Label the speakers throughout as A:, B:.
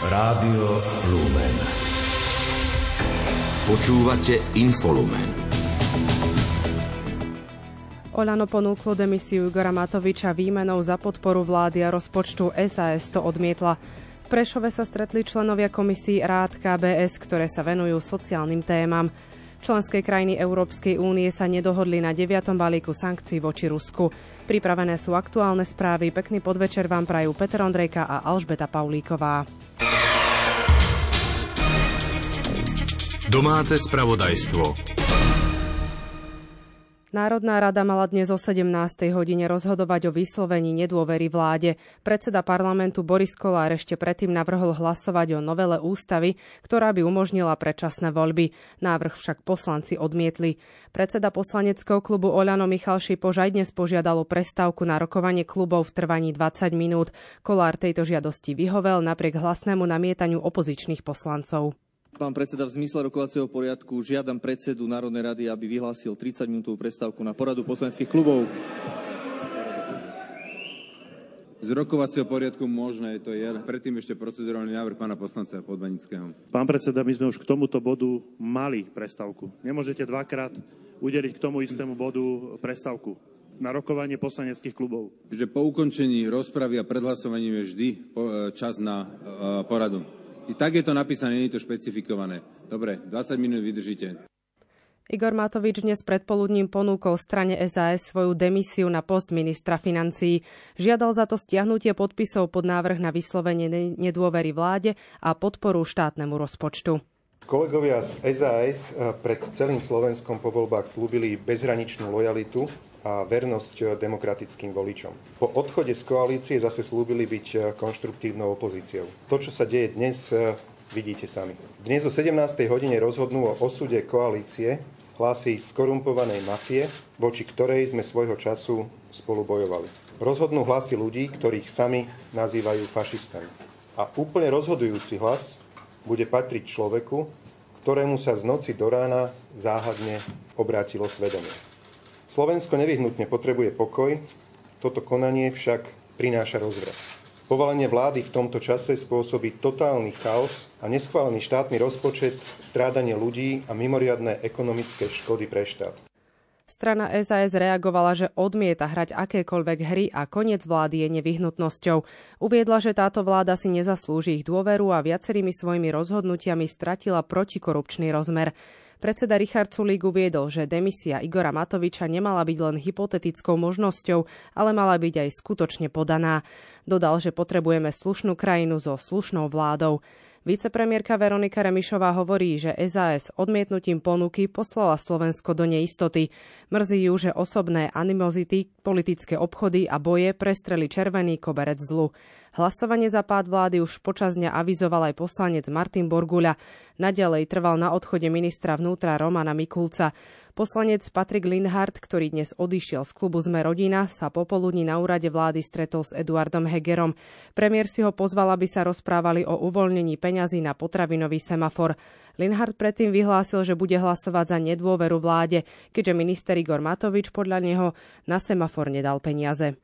A: Rádio Lumen. Počúvate Infolumen.
B: Olano ponúklo demisiu Igora Matoviča výmenou za podporu vlády a rozpočtu SAS to odmietla. V Prešove sa stretli členovia komisí Rád KBS, ktoré sa venujú sociálnym témam. Členské krajiny Európskej únie sa nedohodli na 9. balíku sankcií voči Rusku. Pripravené sú aktuálne správy. Pekný podvečer vám prajú Peter Ondrejka a Alžbeta Paulíková.
A: Domáce spravodajstvo.
B: Národná rada mala dnes o 17. hodine rozhodovať o vyslovení nedôvery vláde. Predseda parlamentu Boris Kolár ešte predtým navrhol hlasovať o novele ústavy, ktorá by umožnila predčasné voľby. Návrh však poslanci odmietli. Predseda poslaneckého klubu Oľano Michal Šipož aj dnes požiadalo prestávku na rokovanie klubov v trvaní 20 minút. Kolár tejto žiadosti vyhovel napriek hlasnému namietaniu opozičných poslancov.
C: Pán predseda, v zmysle rokovacieho poriadku žiadam predsedu Národnej rady, aby vyhlásil 30-minútovú prestávku na poradu poslaneckých klubov.
D: Z rokovacieho poriadku možné, to je predtým ešte procedurálny návrh pána poslanca Podvanického.
E: Pán predseda, my sme už k tomuto bodu mali prestávku. Nemôžete dvakrát udeliť k tomu istému bodu prestávku na rokovanie poslaneckých klubov.
D: Že po ukončení rozpravy a predhlasovaním je vždy čas na poradu. I tak je to napísané, nie je to špecifikované. Dobre, 20 minút vydržíte.
B: Igor Matovič dnes predpoludním ponúkol strane SAS svoju demisiu na post ministra financií. Žiadal za to stiahnutie podpisov pod návrh na vyslovenie nedôvery vláde a podporu štátnemu rozpočtu.
F: Kolegovia z SAS pred celým Slovenskom po voľbách slúbili bezhraničnú lojalitu a vernosť demokratickým voličom. Po odchode z koalície zase slúbili byť konštruktívnou opozíciou. To, čo sa deje dnes, vidíte sami. Dnes o 17. hodine rozhodnú o osude koalície hlási skorumpovanej mafie, voči ktorej sme svojho času spolu bojovali. Rozhodnú hlasy ľudí, ktorých sami nazývajú fašistami. A úplne rozhodujúci hlas bude patriť človeku, ktorému sa z noci do rána záhadne obrátilo svedomie. Slovensko nevyhnutne potrebuje pokoj, toto konanie však prináša rozvrat. Povalenie vlády v tomto čase spôsobí totálny chaos a neschválený štátny rozpočet, strádanie ľudí a mimoriadné ekonomické škody pre štát.
B: Strana SAS reagovala, že odmieta hrať akékoľvek hry a koniec vlády je nevyhnutnosťou. Uviedla, že táto vláda si nezaslúži ich dôveru a viacerými svojimi rozhodnutiami stratila protikorupčný rozmer. Predseda Richard Sulík uviedol, že demisia Igora Matoviča nemala byť len hypotetickou možnosťou, ale mala byť aj skutočne podaná. Dodal, že potrebujeme slušnú krajinu so slušnou vládou. Vicepremiérka Veronika Remišová hovorí, že SAS odmietnutím ponuky poslala Slovensko do neistoty. Mrzí ju, že osobné animozity, politické obchody a boje prestreli červený koberec zlu. Hlasovanie za pád vlády už počas dňa avizoval aj poslanec Martin Borguľa. Naďalej trval na odchode ministra vnútra Romana Mikulca. Poslanec Patrik Lindhardt, ktorý dnes odišiel z klubu Sme rodina, sa popoludní na úrade vlády stretol s Eduardom Hegerom. Premiér si ho pozval, aby sa rozprávali o uvoľnení peňazí na potravinový semafor. Linhard predtým vyhlásil, že bude hlasovať za nedôveru vláde, keďže minister Igor Matovič podľa neho na semafor nedal peniaze.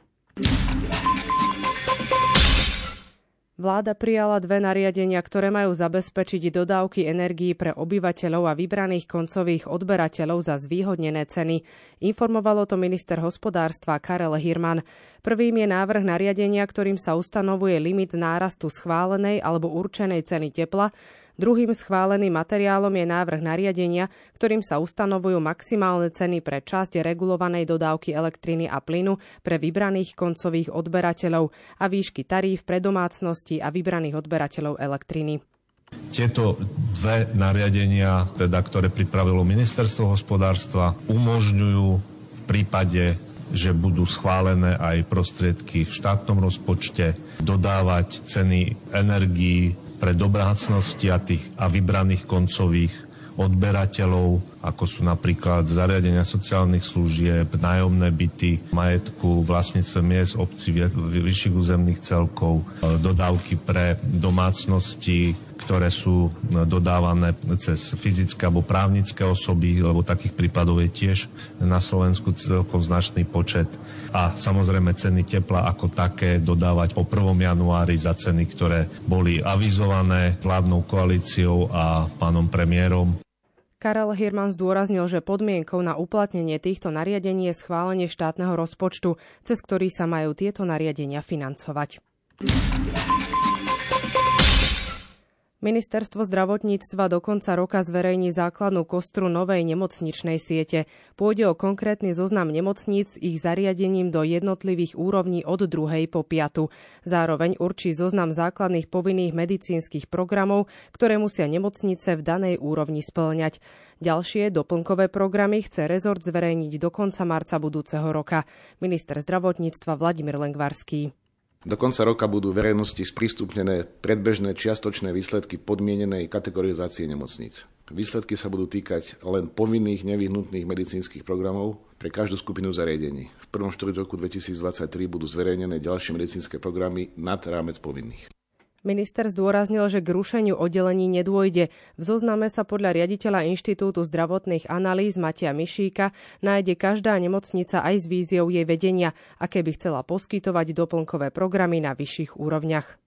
B: Vláda prijala dve nariadenia, ktoré majú zabezpečiť dodávky energií pre obyvateľov a vybraných koncových odberateľov za zvýhodnené ceny. Informovalo to minister hospodárstva Karel Hirman. Prvým je návrh nariadenia, ktorým sa ustanovuje limit nárastu schválenej alebo určenej ceny tepla, Druhým schváleným materiálom je návrh nariadenia, ktorým sa ustanovujú maximálne ceny pre časť regulovanej dodávky elektriny a plynu pre vybraných koncových odberateľov a výšky taríf pre domácnosti a vybraných odberateľov elektriny.
G: Tieto dve nariadenia, teda, ktoré pripravilo ministerstvo hospodárstva, umožňujú v prípade že budú schválené aj prostriedky v štátnom rozpočte, dodávať ceny energií pre domácnosti a, tých, a vybraných koncových odberateľov ako sú napríklad zariadenia sociálnych služieb, nájomné byty, majetku, vlastníctve miest, obcí, vyšších územných celkov, e, dodávky pre domácnosti, ktoré sú dodávané cez fyzické alebo právnické osoby, lebo takých prípadov je tiež na Slovensku celkom značný počet. A samozrejme ceny tepla ako také dodávať po 1. januári za ceny, ktoré boli avizované vládnou koalíciou a pánom premiérom.
B: Karel Hirman zdôraznil, že podmienkou na uplatnenie týchto nariadení je schválenie štátneho rozpočtu, cez ktorý sa majú tieto nariadenia financovať. Ministerstvo zdravotníctva do konca roka zverejní základnú kostru novej nemocničnej siete. Pôjde o konkrétny zoznam nemocníc ich zariadením do jednotlivých úrovní od druhej po piatu. Zároveň určí zoznam základných povinných medicínskych programov, ktoré musia nemocnice v danej úrovni splňať. Ďalšie doplnkové programy chce rezort zverejniť do konca marca budúceho roka. Minister zdravotníctva Vladimír Lengvarský.
H: Do konca roka budú verejnosti sprístupnené predbežné čiastočné výsledky podmienenej kategorizácie nemocníc. Výsledky sa budú týkať len povinných nevyhnutných medicínskych programov pre každú skupinu zariadení. V prvom štvrť roku 2023 budú zverejnené ďalšie medicínske programy nad rámec povinných.
B: Minister zdôraznil, že k rušeniu oddelení nedôjde. V zozname sa podľa riaditeľa Inštitútu zdravotných analýz Matia Mišíka nájde každá nemocnica aj s víziou jej vedenia, aké by chcela poskytovať doplnkové programy na vyšších úrovniach.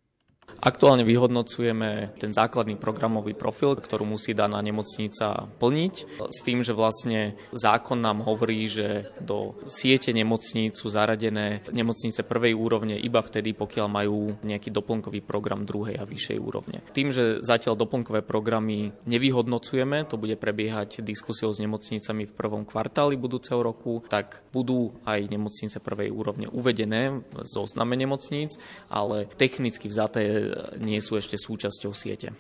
I: Aktuálne vyhodnocujeme ten základný programový profil, ktorú musí daná nemocnica plniť, s tým, že vlastne zákon nám hovorí, že do siete nemocníc sú zaradené nemocnice prvej úrovne iba vtedy, pokiaľ majú nejaký doplnkový program druhej a vyššej úrovne. Tým, že zatiaľ doplnkové programy nevyhodnocujeme, to bude prebiehať diskusiou s nemocnicami v prvom kvartáli budúceho roku, tak budú aj nemocnice prvej úrovne uvedené v zozname nemocníc, ale technicky vzaté nie sú ešte súčasťou siete.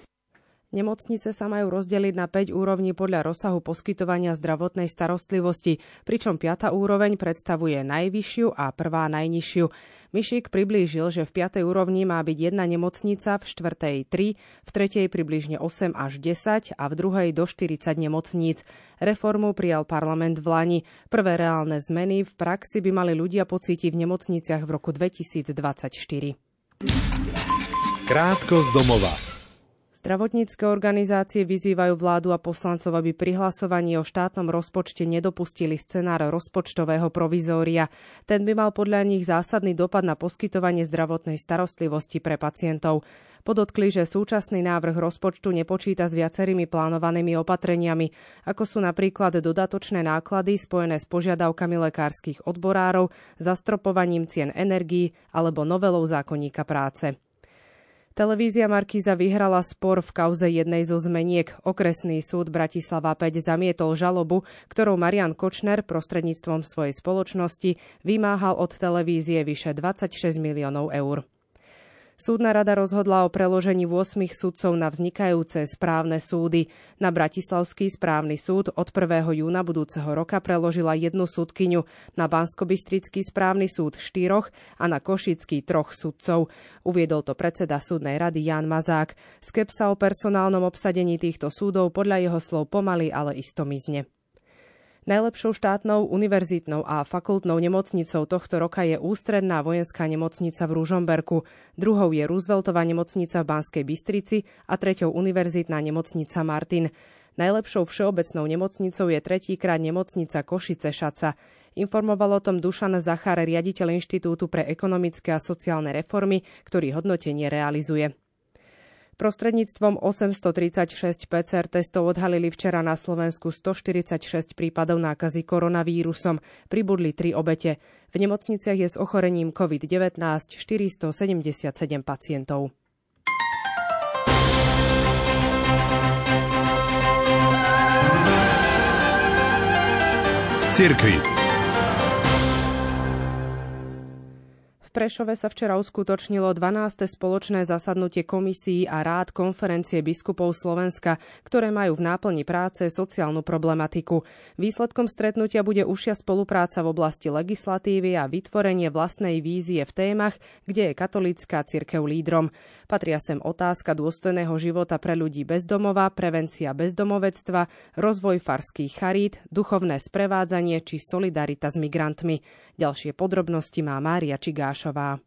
B: Nemocnice sa majú rozdeliť na 5 úrovní podľa rozsahu poskytovania zdravotnej starostlivosti, pričom 5. úroveň predstavuje najvyššiu a prvá najnižšiu. Myšík priblížil, že v 5. úrovni má byť jedna nemocnica, v 4. 3, v 3. približne 8 až 10 a v druhej do 40 nemocníc. Reformu prijal parlament v Lani. Prvé reálne zmeny v praxi by mali ľudia pocítiť v nemocniciach v roku 2024.
J: Krátko z domova.
B: Zdravotnícke organizácie vyzývajú vládu a poslancov, aby pri hlasovaní o štátnom rozpočte nedopustili scenár rozpočtového provizória. Ten by mal podľa nich zásadný dopad na poskytovanie zdravotnej starostlivosti pre pacientov. Podotkli, že súčasný návrh rozpočtu nepočíta s viacerými plánovanými opatreniami, ako sú napríklad dodatočné náklady spojené s požiadavkami lekárskych odborárov, zastropovaním cien energií alebo novelou zákonníka práce. Televízia Markíza vyhrala spor v kauze jednej zo zmeniek. Okresný súd Bratislava 5 zamietol žalobu, ktorou Marian Kočner prostredníctvom svojej spoločnosti vymáhal od televízie vyše 26 miliónov eur. Súdna rada rozhodla o preložení 8 sudcov na vznikajúce správne súdy. Na Bratislavský správny súd od 1. júna budúceho roka preložila jednu súdkyňu, na Banskobystrický správny súd štyroch a na Košický troch sudcov. Uviedol to predseda súdnej rady Jan Mazák. Skepsa o personálnom obsadení týchto súdov podľa jeho slov pomaly, ale isto mizne. Najlepšou štátnou, univerzitnou a fakultnou nemocnicou tohto roka je Ústredná vojenská nemocnica v Ružomberku, druhou je Rooseveltová nemocnica v Banskej Bystrici a treťou univerzitná nemocnica Martin. Najlepšou všeobecnou nemocnicou je tretíkrát nemocnica Košice Šaca. Informoval o tom Dušan Zachar, riaditeľ Inštitútu pre ekonomické a sociálne reformy, ktorý hodnotenie realizuje. Prostredníctvom 836 PCR testov odhalili včera na Slovensku 146 prípadov nákazy koronavírusom. Pribudli tri obete. V nemocniciach je s ochorením COVID-19 477 pacientov.
J: Z.
B: Prešove sa včera uskutočnilo 12. spoločné zasadnutie komisí a rád konferencie biskupov Slovenska, ktoré majú v náplni práce sociálnu problematiku. Výsledkom stretnutia bude užšia spolupráca v oblasti legislatívy a vytvorenie vlastnej vízie v témach, kde je katolícka cirkev lídrom. Patria sem otázka dôstojného života pre ľudí bezdomova, prevencia bezdomovectva, rozvoj farských charít, duchovné sprevádzanie či solidarita s migrantmi. Ďalšie podrobnosti má Mária Čigášová.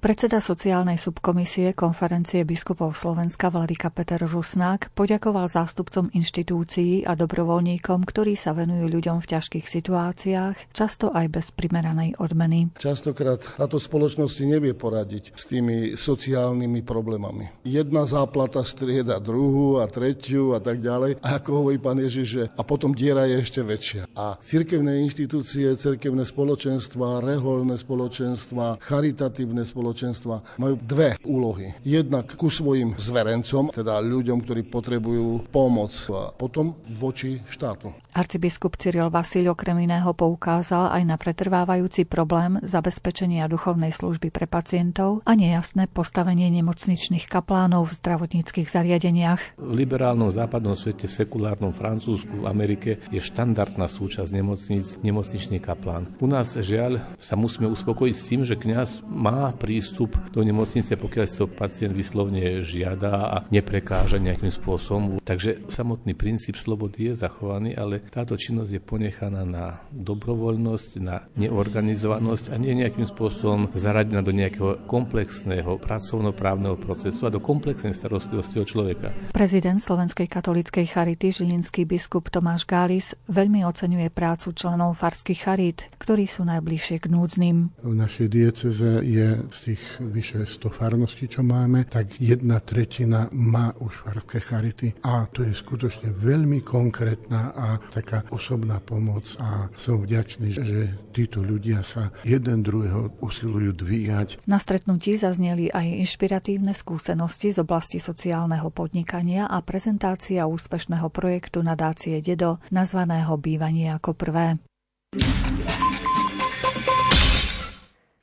K: Predseda sociálnej subkomisie konferencie biskupov Slovenska Vladika Peter Rusnák poďakoval zástupcom inštitúcií a dobrovoľníkom, ktorí sa venujú ľuďom v ťažkých situáciách, často aj bez primeranej odmeny.
L: Častokrát táto spoločnosť si nevie poradiť s tými sociálnymi problémami. Jedna záplata strieda druhú a tretiu a tak ďalej. A ako hovorí pán Ježiš, že a potom diera je ešte väčšia. A cirkevné inštitúcie, cirkevné spoločenstva, reholné spoločenstva, charitatívne spoločenstva, spoločenstva majú dve úlohy. Jednak ku svojim zverencom, teda ľuďom, ktorí potrebujú pomoc, a potom voči štátu.
K: Arcibiskup Cyril Vasil okrem iného poukázal aj na pretrvávajúci problém zabezpečenia duchovnej služby pre pacientov a nejasné postavenie nemocničných kaplánov v zdravotníckých zariadeniach.
M: V liberálnom západnom svete, v sekulárnom Francúzsku, v Amerike je štandardná súčasť nemocnic nemocničný kaplán. U nás žiaľ sa musíme uspokojiť s tým, že kňaz má prístup do nemocnice, pokiaľ si to pacient vyslovne žiada a neprekáža nejakým spôsobom. Takže samotný princíp slobody je zachovaný, ale táto činnosť je ponechaná na dobrovoľnosť, na neorganizovanosť a nie nejakým spôsobom zaradená do nejakého komplexného pracovnoprávneho procesu a do komplexnej starostlivosti o človeka.
K: Prezident Slovenskej katolíckej charity žilinský biskup Tomáš Gális veľmi oceňuje prácu členov farských charít, ktorí sú najbližšie k núdznym.
N: V našej dieceze je z tých vyše 100 farností, čo máme, tak jedna tretina má už farské charity a to je skutočne veľmi konkrétna a taká osobná pomoc a som vďačný, že títo ľudia sa jeden druhého usilujú dvíjať.
K: Na stretnutí zazneli aj inšpiratívne skúsenosti z oblasti sociálneho podnikania a prezentácia úspešného projektu nadácie Dedo, nazvaného Bývanie ako prvé.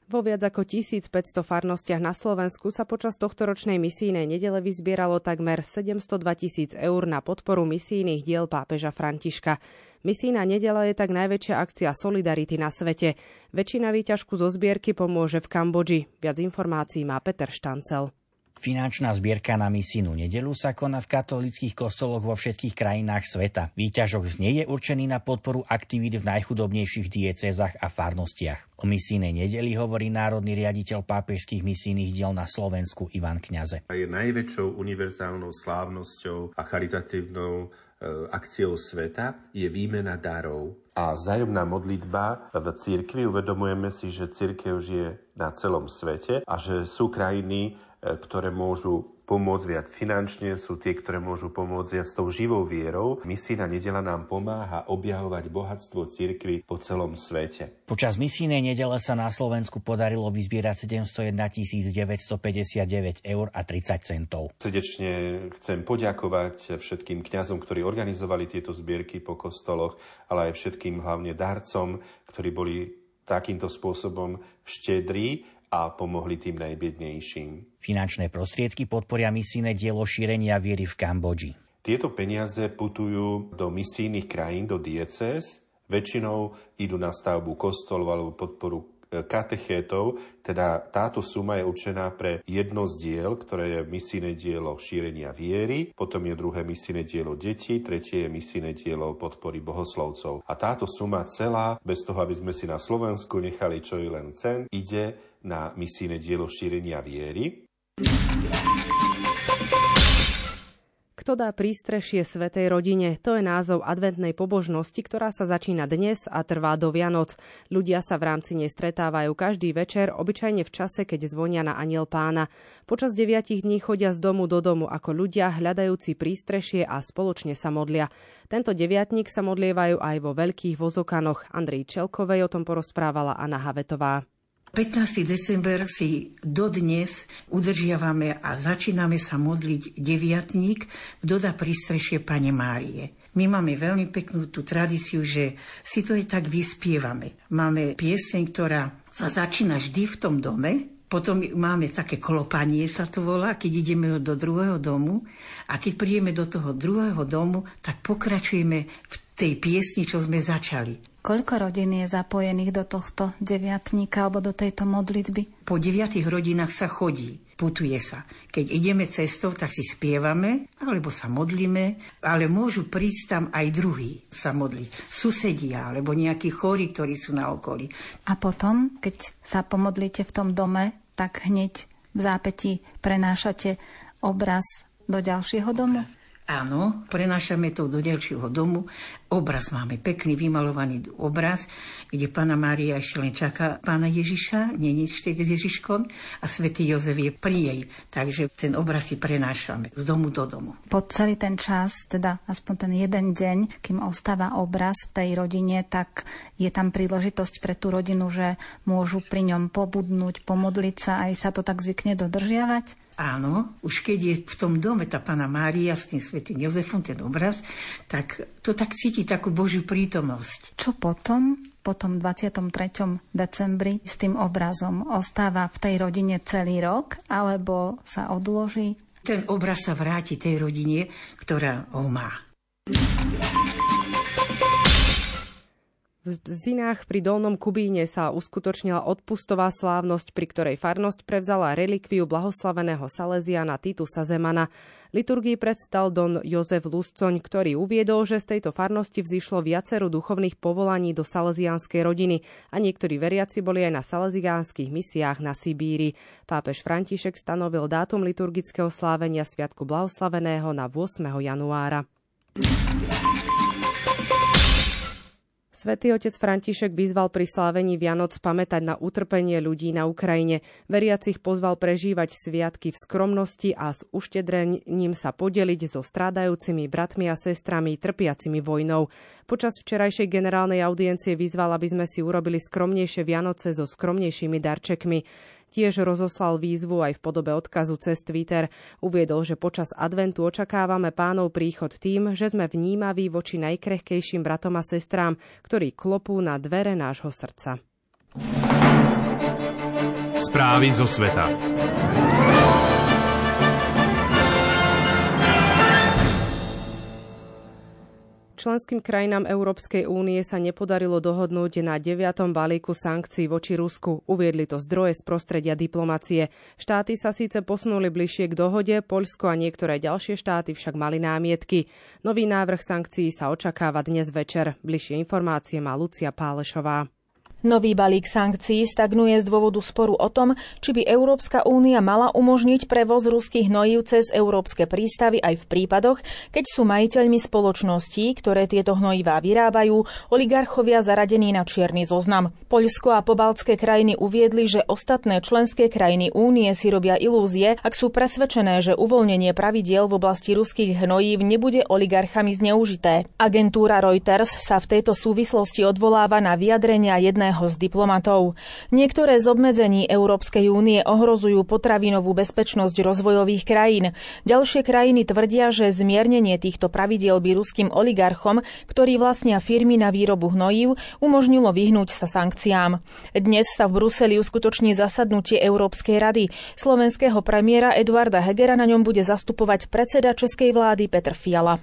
B: Vo viac ako 1500 farnostiach na Slovensku sa počas tohto ročnej misijnej nedele vyzbieralo takmer 702 tisíc eur na podporu misijných diel pápeža Františka. Misijná nedela je tak najväčšia akcia Solidarity na svete. Väčšina výťažku zo zbierky pomôže v Kambodži. Viac informácií má Peter Štancel.
O: Finančná zbierka na misijnú nedelu sa koná v katolických kostoloch vo všetkých krajinách sveta. Výťažok z nej je určený na podporu aktivít v najchudobnejších diecézach a farnostiach. O misijnej nedeli hovorí národný riaditeľ pápežských misijných diel na Slovensku Ivan Kňaze.
P: Je najväčšou univerzálnou slávnosťou a charitatívnou e, akciou sveta je výmena darov a vzájomná modlitba v cirkvi. Uvedomujeme si, že cirkev žije na celom svete a že sú krajiny, ktoré môžu pomôcť viac finančne, sú tie, ktoré môžu pomôcť viac s tou živou vierou. Misijná nedela nám pomáha objavovať bohatstvo cirkvy po celom svete.
O: Počas misijnej nedele sa na Slovensku podarilo vyzbierať 701 959 eur a 30 centov.
P: Srdečne chcem poďakovať všetkým kňazom, ktorí organizovali tieto zbierky po kostoloch, ale aj všetkým hlavne darcom, ktorí boli takýmto spôsobom štedrí a pomohli tým najbiednejším.
O: Finančné prostriedky podporia misijné dielo šírenia viery v Kambodži.
P: Tieto peniaze putujú do misijných krajín, do diecéz, väčšinou idú na stavbu kostolov alebo podporu katechétov, teda táto suma je určená pre jedno z diel, ktoré je misijné dielo šírenia viery, potom je druhé misijné dielo detí, tretie je misijné dielo podpory bohoslovcov. A táto suma celá, bez toho, aby sme si na Slovensku nechali čo i len cen, ide na misijné dielo šírenia viery.
B: Kto dá prístrešie Svetej rodine? To je názov adventnej pobožnosti, ktorá sa začína dnes a trvá do Vianoc. Ľudia sa v rámci nej stretávajú každý večer, obyčajne v čase, keď zvonia na aniel pána. Počas deviatich dní chodia z domu do domu ako ľudia, hľadajúci prístrešie a spoločne sa modlia. Tento deviatník sa modlievajú aj vo veľkých vozokanoch. Andrej Čelkovej o tom porozprávala Anna Havetová.
Q: 15. december si dodnes udržiavame a začíname sa modliť deviatník, kto dá pristrešie Pane Márie. My máme veľmi peknú tú tradíciu, že si to aj tak vyspievame. Máme pieseň, ktorá sa začína vždy v tom dome, Potom máme také klopanie, sa to volá, keď ideme do druhého domu a keď príjeme do toho druhého domu, tak pokračujeme v tej piesni, čo sme začali.
R: Koľko rodín je zapojených do tohto deviatníka alebo do tejto modlitby?
Q: Po deviatých rodinách sa chodí putuje sa. Keď ideme cestou, tak si spievame, alebo sa modlíme, ale môžu prísť tam aj druhí sa modliť. Susedia, alebo nejakí chorí, ktorí sú na okolí.
R: A potom, keď sa pomodlíte v tom dome, tak hneď v zápäti prenášate obraz do ďalšieho domu?
Q: Áno, prenášame to do ďalšieho domu. Obraz máme, pekný vymalovaný obraz, kde pána Mária ešte len čaká pána Ježiša, nie ešte s Ježiškom a svätý Jozef je pri jej. Takže ten obraz si prenášame z domu do domu.
R: Po celý ten čas, teda aspoň ten jeden deň, kým ostáva obraz v tej rodine, tak je tam príležitosť pre tú rodinu, že môžu pri ňom pobudnúť, pomodliť sa, aj sa to tak zvykne dodržiavať?
Q: Áno, už keď je v tom dome tá pána Mária s tým svetým Jozefom, ten obraz, tak to tak cíti takú Božiu prítomnosť.
R: Čo potom? po tom 23. decembri s tým obrazom ostáva v tej rodine celý rok alebo sa odloží?
Q: Ten obraz sa vráti tej rodine, ktorá ho má.
B: V Zinách pri Dolnom Kubíne sa uskutočnila odpustová slávnosť, pri ktorej farnosť prevzala relikviu blahoslaveného Salesiana Titusa Zemana. Liturgii predstal don Jozef Luscoň, ktorý uviedol, že z tejto farnosti vzýšlo viacero duchovných povolaní do salesianskej rodiny a niektorí veriaci boli aj na salesiánskych misiách na Sibíri. Pápež František stanovil dátum liturgického slávenia Sviatku blahoslaveného na 8. januára. Svetý otec František vyzval pri slávení Vianoc pamätať na utrpenie ľudí na Ukrajine. Veriacich pozval prežívať sviatky v skromnosti a s uštedrením sa podeliť so strádajúcimi bratmi a sestrami trpiacimi vojnou. Počas včerajšej generálnej audiencie vyzval, aby sme si urobili skromnejšie Vianoce so skromnejšími darčekmi. Tiež rozoslal výzvu aj v podobe odkazu cez Twitter. Uviedol, že počas adventu očakávame pánov príchod tým, že sme vnímaví voči najkrehkejším bratom a sestrám, ktorí klopú na dvere nášho srdca.
A: Správy zo sveta.
B: Členským krajinám Európskej únie sa nepodarilo dohodnúť na deviatom balíku sankcií voči Rusku. Uviedli to zdroje z prostredia diplomacie. Štáty sa síce posunuli bližšie k dohode, Poľsko a niektoré ďalšie štáty však mali námietky. Nový návrh sankcií sa očakáva dnes večer. Bližšie informácie má Lucia Pálešová.
S: Nový balík sankcií stagnuje z dôvodu sporu o tom, či by Európska únia mala umožniť prevoz ruských hnojív cez európske prístavy aj v prípadoch, keď sú majiteľmi spoločností, ktoré tieto hnojivá vyrábajú, oligarchovia zaradení na čierny zoznam. Poľsko a pobaltské krajiny uviedli, že ostatné členské krajiny únie si robia ilúzie, ak sú presvedčené, že uvoľnenie pravidiel v oblasti ruských hnojív nebude oligarchami zneužité. Agentúra Reuters sa v tejto súvislosti odvoláva na vyjadrenia jedného jedného z diplomatov. Niektoré z obmedzení Európskej únie ohrozujú potravinovú bezpečnosť rozvojových krajín. Ďalšie krajiny tvrdia, že zmiernenie týchto pravidiel by ruským oligarchom, ktorí vlastnia firmy na výrobu hnojív, umožnilo vyhnúť sa sankciám. Dnes sa v Bruseli uskutoční zasadnutie Európskej rady. Slovenského premiéra Eduarda Hegera na ňom bude zastupovať predseda českej vlády Petr Fiala.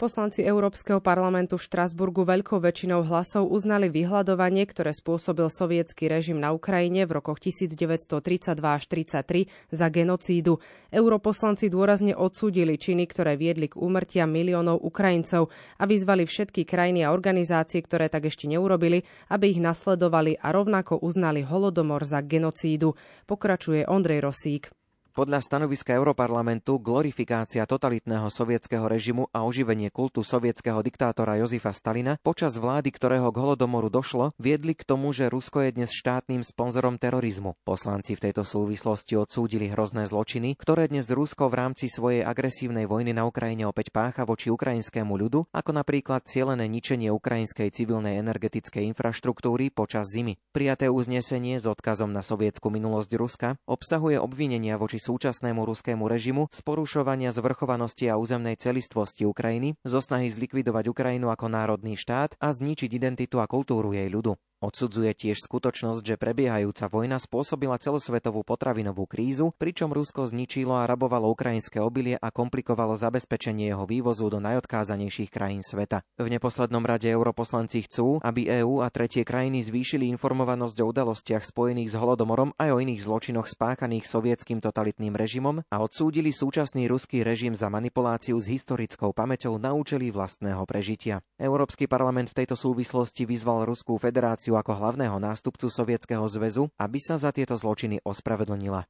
B: Poslanci Európskeho parlamentu v Štrasburgu veľkou väčšinou hlasov uznali vyhľadovanie, ktoré spôsobil sovietský režim na Ukrajine v rokoch 1932 až 1933 za genocídu. Europoslanci dôrazne odsúdili činy, ktoré viedli k úmrtiam miliónov Ukrajincov a vyzvali všetky krajiny a organizácie, ktoré tak ešte neurobili, aby ich nasledovali a rovnako uznali holodomor za genocídu. Pokračuje Ondrej Rosík.
T: Podľa stanoviska Europarlamentu glorifikácia totalitného sovietského režimu a oživenie kultu sovietského diktátora Jozifa Stalina počas vlády, ktorého k holodomoru došlo, viedli k tomu, že Rusko je dnes štátnym sponzorom terorizmu. Poslanci v tejto súvislosti odsúdili hrozné zločiny, ktoré dnes Rusko v rámci svojej agresívnej vojny na Ukrajine opäť pácha voči ukrajinskému ľudu, ako napríklad cielené ničenie ukrajinskej civilnej energetickej infraštruktúry počas zimy. Prijaté uznesenie s odkazom na sovietskú minulosť Ruska obsahuje obvinenia voči súčasnému ruskému režimu z porušovania zvrchovanosti a územnej celistvosti Ukrajiny, zo snahy zlikvidovať Ukrajinu ako národný štát a zničiť identitu a kultúru jej ľudu. Odsudzuje tiež skutočnosť, že prebiehajúca vojna spôsobila celosvetovú potravinovú krízu, pričom Rusko zničilo a rabovalo ukrajinské obilie a komplikovalo zabezpečenie jeho vývozu do najodkázanejších krajín sveta. V neposlednom rade europoslanci chcú, aby EÚ a tretie krajiny zvýšili informovanosť o udalostiach spojených s holodomorom aj o iných zločinoch spáchaných sovietským totalitným režimom a odsúdili súčasný ruský režim za manipuláciu s historickou pamäťou na účely vlastného prežitia. Európsky parlament v tejto súvislosti vyzval Ruskú federáciu funkciu ako hlavného nástupcu Sovietskeho zväzu, aby sa za tieto zločiny ospravedlnila.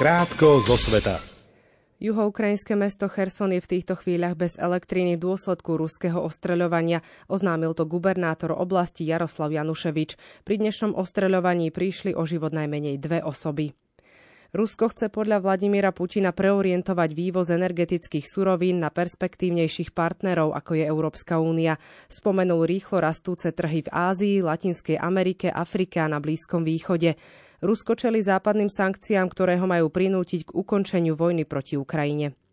J: Krátko zo sveta.
B: Juhoukrajinské mesto Cherson je v týchto chvíľach bez elektriny v dôsledku ruského ostreľovania, oznámil to gubernátor oblasti Jaroslav Januševič. Pri dnešnom ostreľovaní prišli o život najmenej dve osoby. Rusko chce podľa Vladimíra Putina preorientovať vývoz energetických surovín na perspektívnejších partnerov, ako je Európska únia. Spomenul rýchlo rastúce trhy v Ázii, Latinskej Amerike, Afrike a na Blízkom východe. Rusko čeli západným sankciám, ktoré ho majú prinútiť k ukončeniu vojny proti Ukrajine.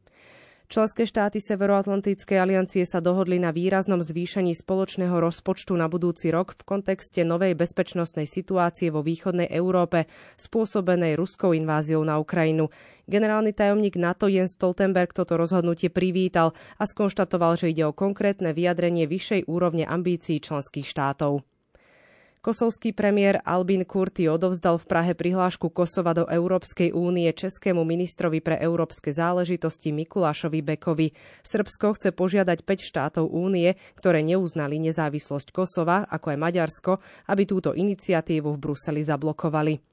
B: Členské štáty Severoatlantickej aliancie sa dohodli na výraznom zvýšení spoločného rozpočtu na budúci rok v kontexte novej bezpečnostnej situácie vo východnej Európe spôsobenej ruskou inváziou na Ukrajinu. Generálny tajomník NATO Jens Stoltenberg toto rozhodnutie privítal a skonštatoval, že ide o konkrétne vyjadrenie vyššej úrovne ambícií členských štátov. Kosovský premiér Albin Kurti odovzdal v Prahe prihlášku Kosova do Európskej únie českému ministrovi pre európske záležitosti Mikulášovi Bekovi. Srbsko chce požiadať 5 štátov únie, ktoré neuznali nezávislosť Kosova, ako aj Maďarsko, aby túto iniciatívu v Bruseli zablokovali.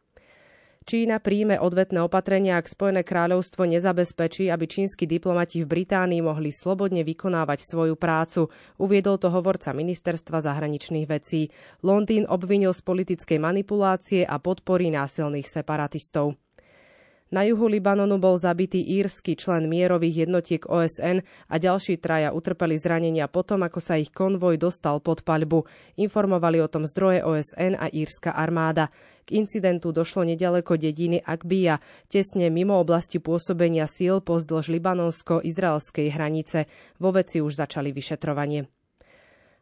B: Čína príjme odvetné opatrenia, ak Spojené kráľovstvo nezabezpečí, aby čínsky diplomati v Británii mohli slobodne vykonávať svoju prácu, uviedol to hovorca ministerstva zahraničných vecí. Londýn obvinil z politickej manipulácie a podpory násilných separatistov. Na juhu Libanonu bol zabitý írsky člen mierových jednotiek OSN a ďalší traja utrpeli zranenia potom, ako sa ich konvoj dostal pod paľbu. Informovali o tom zdroje OSN a írska armáda. K incidentu došlo nedaleko dediny Akbia, tesne mimo oblasti pôsobenia síl pozdĺž libanonsko-izraelskej hranice. Vo veci už začali vyšetrovanie.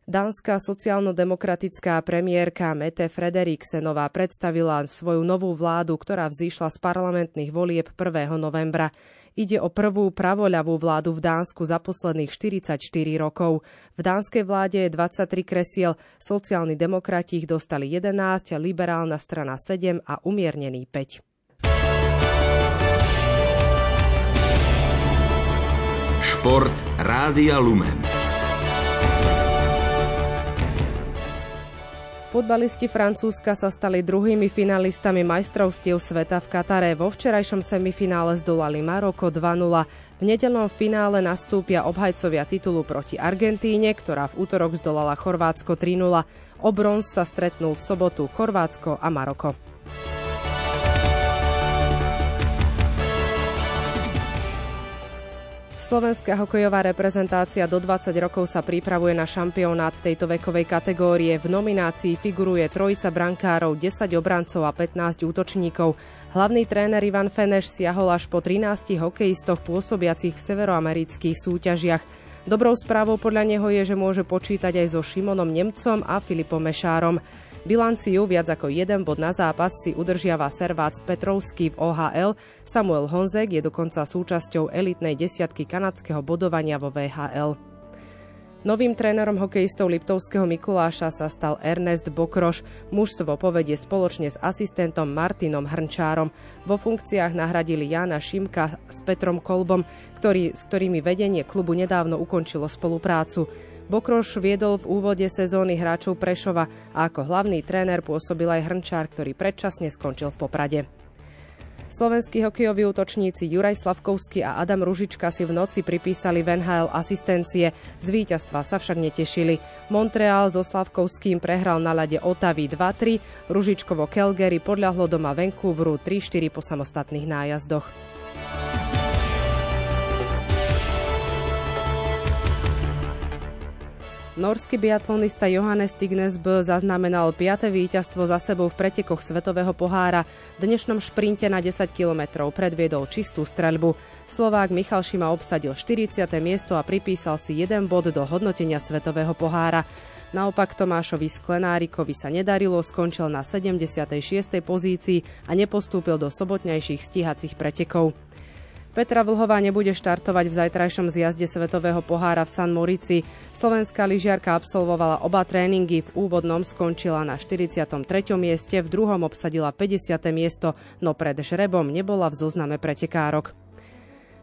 B: Dánska sociálno-demokratická premiérka Mette Frederiksenová predstavila svoju novú vládu, ktorá vzýšla z parlamentných volieb 1. novembra. Ide o prvú pravoľavú vládu v Dánsku za posledných 44 rokov. V dánskej vláde je 23 kresiel, sociálni demokrati ich dostali 11, liberálna strana 7 a umiernený 5.
U: Šport Rádia Lumen.
B: Futbalisti Francúzska sa stali druhými finalistami majstrovstiev sveta v Katare. Vo včerajšom semifinále zdolali Maroko 2-0. V nedelnom finále nastúpia obhajcovia titulu proti Argentíne, ktorá v útorok zdolala Chorvátsko 3-0. O bronz sa stretnú v sobotu Chorvátsko a Maroko. Slovenská hokejová reprezentácia do 20 rokov sa pripravuje na šampionát tejto vekovej kategórie. V nominácii figuruje trojica brankárov, 10 obrancov a 15 útočníkov. Hlavný tréner Ivan Feneš siahol až po 13 hokejistoch pôsobiacich v severoamerických súťažiach. Dobrou správou podľa neho je, že môže počítať aj so Šimonom Nemcom a Filipom Mešárom. Bilanciu viac ako jeden bod na zápas si udržiava Servác Petrovský v OHL, Samuel Honzek je dokonca súčasťou elitnej desiatky kanadského bodovania vo VHL. Novým trénerom hokejistov Liptovského Mikuláša sa stal Ernest Bokroš. Mužstvo povedie spoločne s asistentom Martinom Hrnčárom. Vo funkciách nahradili Jana Šimka s Petrom Kolbom, ktorý, s ktorými vedenie klubu nedávno ukončilo spoluprácu. Bokroš viedol v úvode sezóny hráčov Prešova a ako hlavný tréner pôsobil aj Hrnčár, ktorý predčasne skončil v Poprade. Slovenskí hokejoví útočníci Juraj Slavkovský a Adam Ružička si v noci pripísali v NHL asistencie. Z víťazstva sa však netešili. Montreal so Slavkovským prehral na lade Otavy 2-3, Ružičkovo Calgary podľahlo doma Vancouveru 3-4 po samostatných nájazdoch. Norský biatlonista Johannes Tignesbø zaznamenal 5. víťazstvo za sebou v pretekoch Svetového pohára. V dnešnom šprinte na 10 kilometrov predviedol čistú streľbu. Slovák Michal Šima obsadil 40. miesto a pripísal si jeden bod do hodnotenia Svetového pohára. Naopak Tomášovi Sklenárikovi sa nedarilo, skončil na 76. pozícii a nepostúpil do sobotnejších stíhacích pretekov. Petra Vlhová nebude štartovať v zajtrajšom zjazde Svetového pohára v San Morici. Slovenská lyžiarka absolvovala oba tréningy, v úvodnom skončila na 43. mieste, v druhom obsadila 50. miesto, no pred žrebom nebola v zozname pretekárok.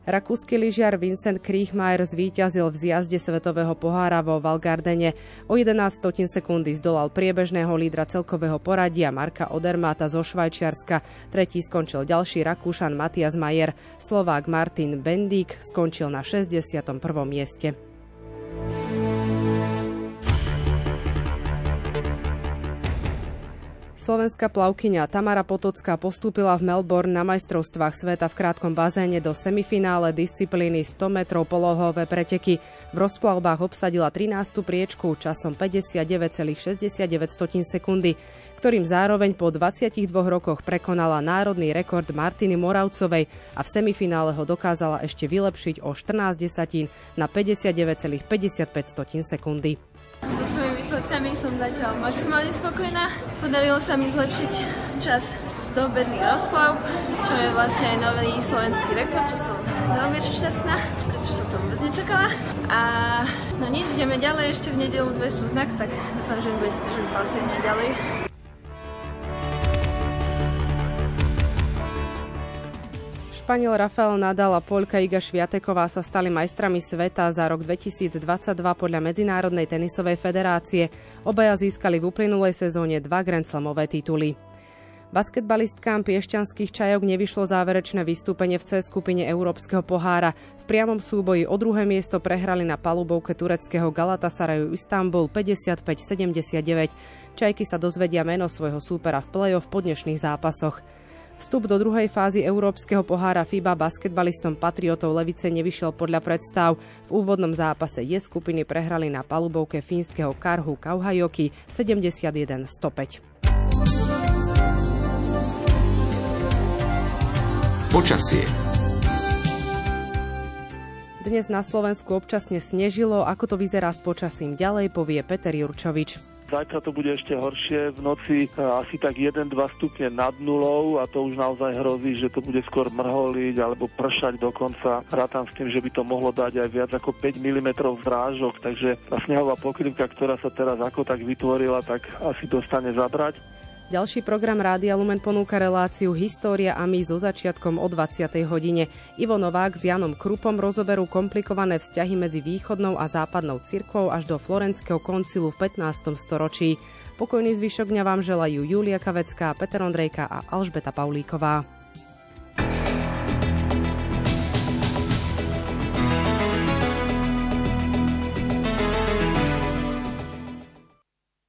B: Rakúsky lyžiar Vincent Kriechmeier zvíťazil v zjazde Svetového pohára vo Valgardene. O 11 sekundy zdolal priebežného lídra celkového poradia Marka Odermata zo Švajčiarska. Tretí skončil ďalší Rakúšan Matias Majer. Slovák Martin Bendík skončil na 61. mieste. Slovenská plavkyňa Tamara Potocká postúpila v Melbourne na majstrovstvách sveta v krátkom bazéne do semifinále disciplíny 100 metrov polohové preteky. V rozplavbách obsadila 13. priečku časom 59,69 sekundy, ktorým zároveň po 22 rokoch prekonala národný rekord Martiny Moravcovej a v semifinále ho dokázala ešte vylepšiť o 14 desatín na 59,55 sekundy.
V: Výsledkami som zatiaľ maximálne spokojná. Podarilo sa mi zlepšiť čas z doobedný rozplav, čo je vlastne aj nový slovenský rekord, čo som veľmi šťastná, pretože som to vôbec nečakala. A no nič, ideme ďalej, ešte v nedelu 200 znak, tak dúfam, že mi budete držať palce ďalej.
B: Španiel Rafael Nadal a Poľka Iga Šviateková sa stali majstrami sveta za rok 2022 podľa Medzinárodnej tenisovej federácie. Obaja získali v uplynulej sezóne dva Grand Slamové tituly. Basketbalistkám piešťanských čajok nevyšlo záverečné vystúpenie v C skupine Európskeho pohára. V priamom súboji o druhé miesto prehrali na palubovke tureckého Galatasaraju Istanbul 55-79. Čajky sa dozvedia meno svojho súpera v play-off po dnešných zápasoch. Vstup do druhej fázy Európskeho pohára FIBA basketbalistom Patriotov Levice nevyšiel podľa predstav. V úvodnom zápase je skupiny prehrali na palubovke fínskeho Karhu Kauhajoki 71-105.
U: Počasie.
B: Dnes na Slovensku občasne snežilo. Ako to vyzerá s počasím ďalej, povie Peter Jurčovič.
W: Zajtra to bude ešte horšie, v noci e, asi tak 1-2 stupne nad nulou a to už naozaj hrozí, že to bude skôr mrholiť alebo pršať dokonca. Rátam s tým, že by to mohlo dať aj viac ako 5 mm zrážok, takže tá snehová pokrývka, ktorá sa teraz ako tak vytvorila, tak asi dostane zabrať.
B: Ďalší program Rádia Lumen ponúka reláciu História a my so začiatkom o 20. hodine. Ivo Novák s Janom Krupom rozoberú komplikované vzťahy medzi východnou a západnou cirkvou až do Florenského koncilu v 15. storočí. Pokojný zvyšok dňa vám želajú Julia Kavecká, Peter Ondrejka a Alžbeta Paulíková.